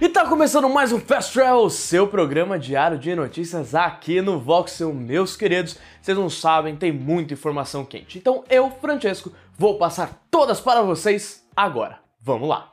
E tá começando mais um Fast Travel, seu programa diário de notícias aqui no Voxel, meus queridos. Vocês não sabem, tem muita informação quente. Então eu, Francesco, vou passar todas para vocês agora. Vamos lá.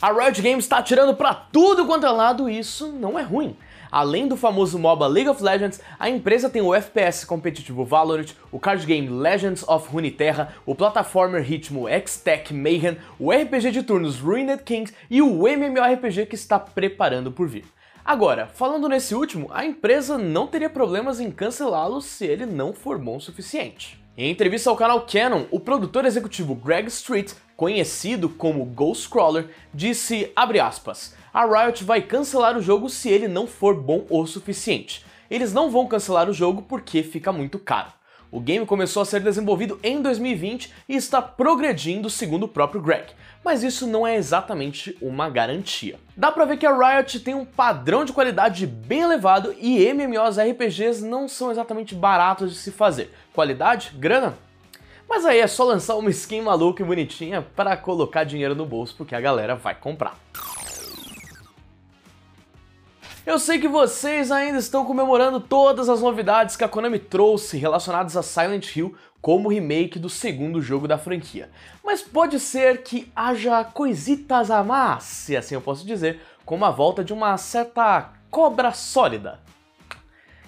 A Riot Games está tirando para tudo quanto é lado e isso não é ruim. Além do famoso MOBA League of Legends, a empresa tem o FPS competitivo Valorant, o card game Legends of Runeterra, o plataformer ritmo X-Tech Mayhem, o RPG de turnos Ruined Kings e o MMORPG que está preparando por vir. Agora, falando nesse último, a empresa não teria problemas em cancelá-lo se ele não for bom o suficiente. Em entrevista ao canal Canon, o produtor executivo Greg Street, conhecido como Ghostcrawler, disse, aspas, a Riot vai cancelar o jogo se ele não for bom o suficiente. Eles não vão cancelar o jogo porque fica muito caro. O game começou a ser desenvolvido em 2020 e está progredindo segundo o próprio Greg, mas isso não é exatamente uma garantia. Dá pra ver que a Riot tem um padrão de qualidade bem elevado e MMOs RPGs não são exatamente baratos de se fazer. Qualidade? Grana? Mas aí é só lançar uma skin maluca e bonitinha para colocar dinheiro no bolso porque a galera vai comprar. Eu sei que vocês ainda estão comemorando todas as novidades que a Konami trouxe relacionadas a Silent Hill como remake do segundo jogo da franquia. Mas pode ser que haja coisitas a mais, se assim eu posso dizer, como a volta de uma certa cobra sólida.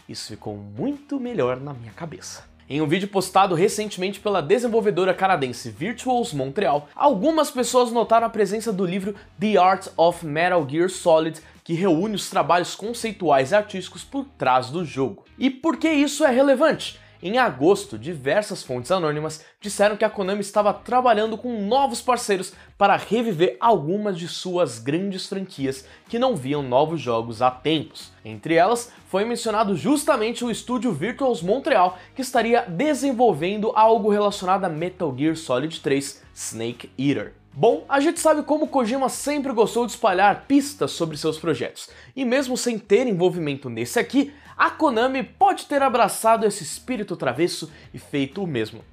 Isso ficou muito melhor na minha cabeça. Em um vídeo postado recentemente pela desenvolvedora canadense Virtuals Montreal, algumas pessoas notaram a presença do livro The Art of Metal Gear Solid que reúne os trabalhos conceituais e artísticos por trás do jogo. E por que isso é relevante? Em agosto, diversas fontes anônimas disseram que a Konami estava trabalhando com novos parceiros para reviver algumas de suas grandes franquias que não viam novos jogos há tempos. Entre elas, foi mencionado justamente o estúdio Virtuals Montreal, que estaria desenvolvendo algo relacionado a Metal Gear Solid 3 Snake Eater. Bom, a gente sabe como Kojima sempre gostou de espalhar pistas sobre seus projetos, e mesmo sem ter envolvimento nesse aqui, a Konami pode ter abraçado esse espírito travesso e feito o mesmo.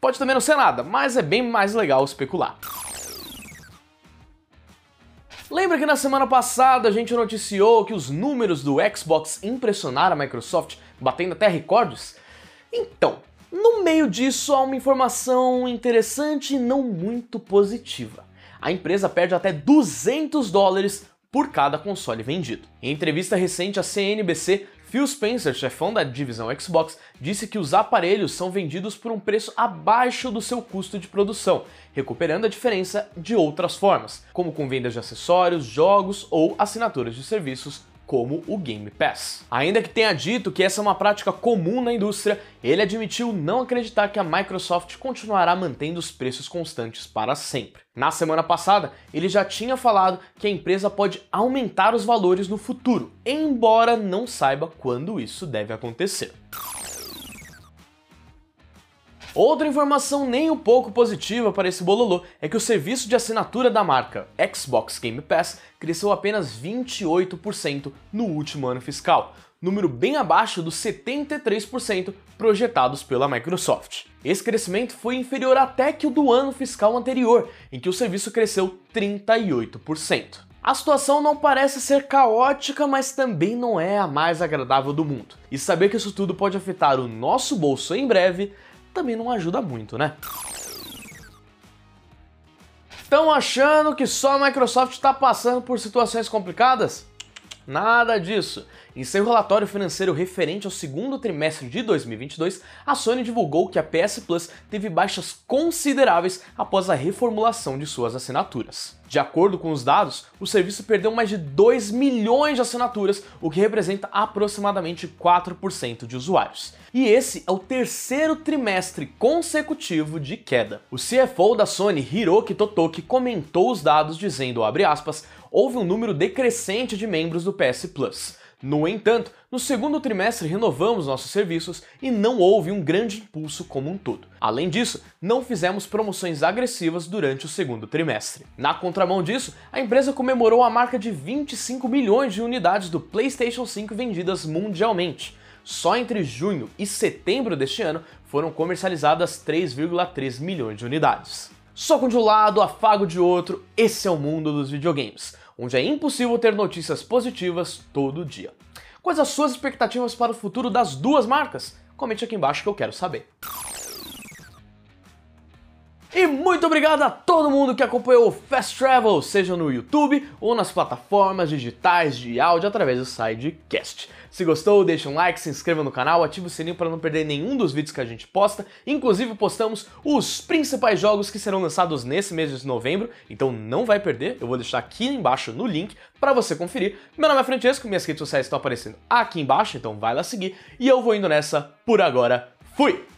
Pode também não ser nada, mas é bem mais legal especular. Lembra que na semana passada a gente noticiou que os números do Xbox impressionaram a Microsoft, batendo até recordes? Então, meio disso, há uma informação interessante e não muito positiva. A empresa perde até 200 dólares por cada console vendido. Em entrevista recente à CNBC, Phil Spencer, chefão da divisão Xbox, disse que os aparelhos são vendidos por um preço abaixo do seu custo de produção, recuperando a diferença de outras formas, como com vendas de acessórios, jogos ou assinaturas de serviços como o Game Pass. Ainda que tenha dito que essa é uma prática comum na indústria, ele admitiu não acreditar que a Microsoft continuará mantendo os preços constantes para sempre. Na semana passada, ele já tinha falado que a empresa pode aumentar os valores no futuro, embora não saiba quando isso deve acontecer. Outra informação nem um pouco positiva para esse bololô é que o serviço de assinatura da marca Xbox Game Pass cresceu apenas 28% no último ano fiscal, número bem abaixo dos 73% projetados pela Microsoft. Esse crescimento foi inferior até que o do ano fiscal anterior, em que o serviço cresceu 38%. A situação não parece ser caótica, mas também não é a mais agradável do mundo. E saber que isso tudo pode afetar o nosso bolso em breve também não ajuda muito, né? Estão achando que só a Microsoft está passando por situações complicadas? Nada disso. Em seu relatório financeiro referente ao segundo trimestre de 2022, a Sony divulgou que a PS Plus teve baixas consideráveis após a reformulação de suas assinaturas. De acordo com os dados, o serviço perdeu mais de 2 milhões de assinaturas, o que representa aproximadamente 4% de usuários. E esse é o terceiro trimestre consecutivo de queda. O CFO da Sony, Hiroki Totoki, comentou os dados dizendo, aspas, houve um número decrescente de membros do PS Plus. No entanto, no segundo trimestre renovamos nossos serviços e não houve um grande impulso como um todo. Além disso, não fizemos promoções agressivas durante o segundo trimestre. Na contramão disso, a empresa comemorou a marca de 25 milhões de unidades do PlayStation 5 vendidas mundialmente. Só entre junho e setembro deste ano foram comercializadas 3,3 milhões de unidades. Soco de um lado, afago de outro, esse é o mundo dos videogames, onde é impossível ter notícias positivas todo dia. Quais as suas expectativas para o futuro das duas marcas? Comente aqui embaixo que eu quero saber. E muito obrigado a todo mundo que acompanhou o Fast Travel, seja no YouTube ou nas plataformas digitais de áudio através do Sidecast. Se gostou, deixa um like, se inscreva no canal, ative o sininho para não perder nenhum dos vídeos que a gente posta. Inclusive postamos os principais jogos que serão lançados nesse mês de novembro, então não vai perder. Eu vou deixar aqui embaixo no link para você conferir. Meu nome é Francesco, minhas redes sociais estão aparecendo aqui embaixo, então vai lá seguir. E eu vou indo nessa por agora. Fui!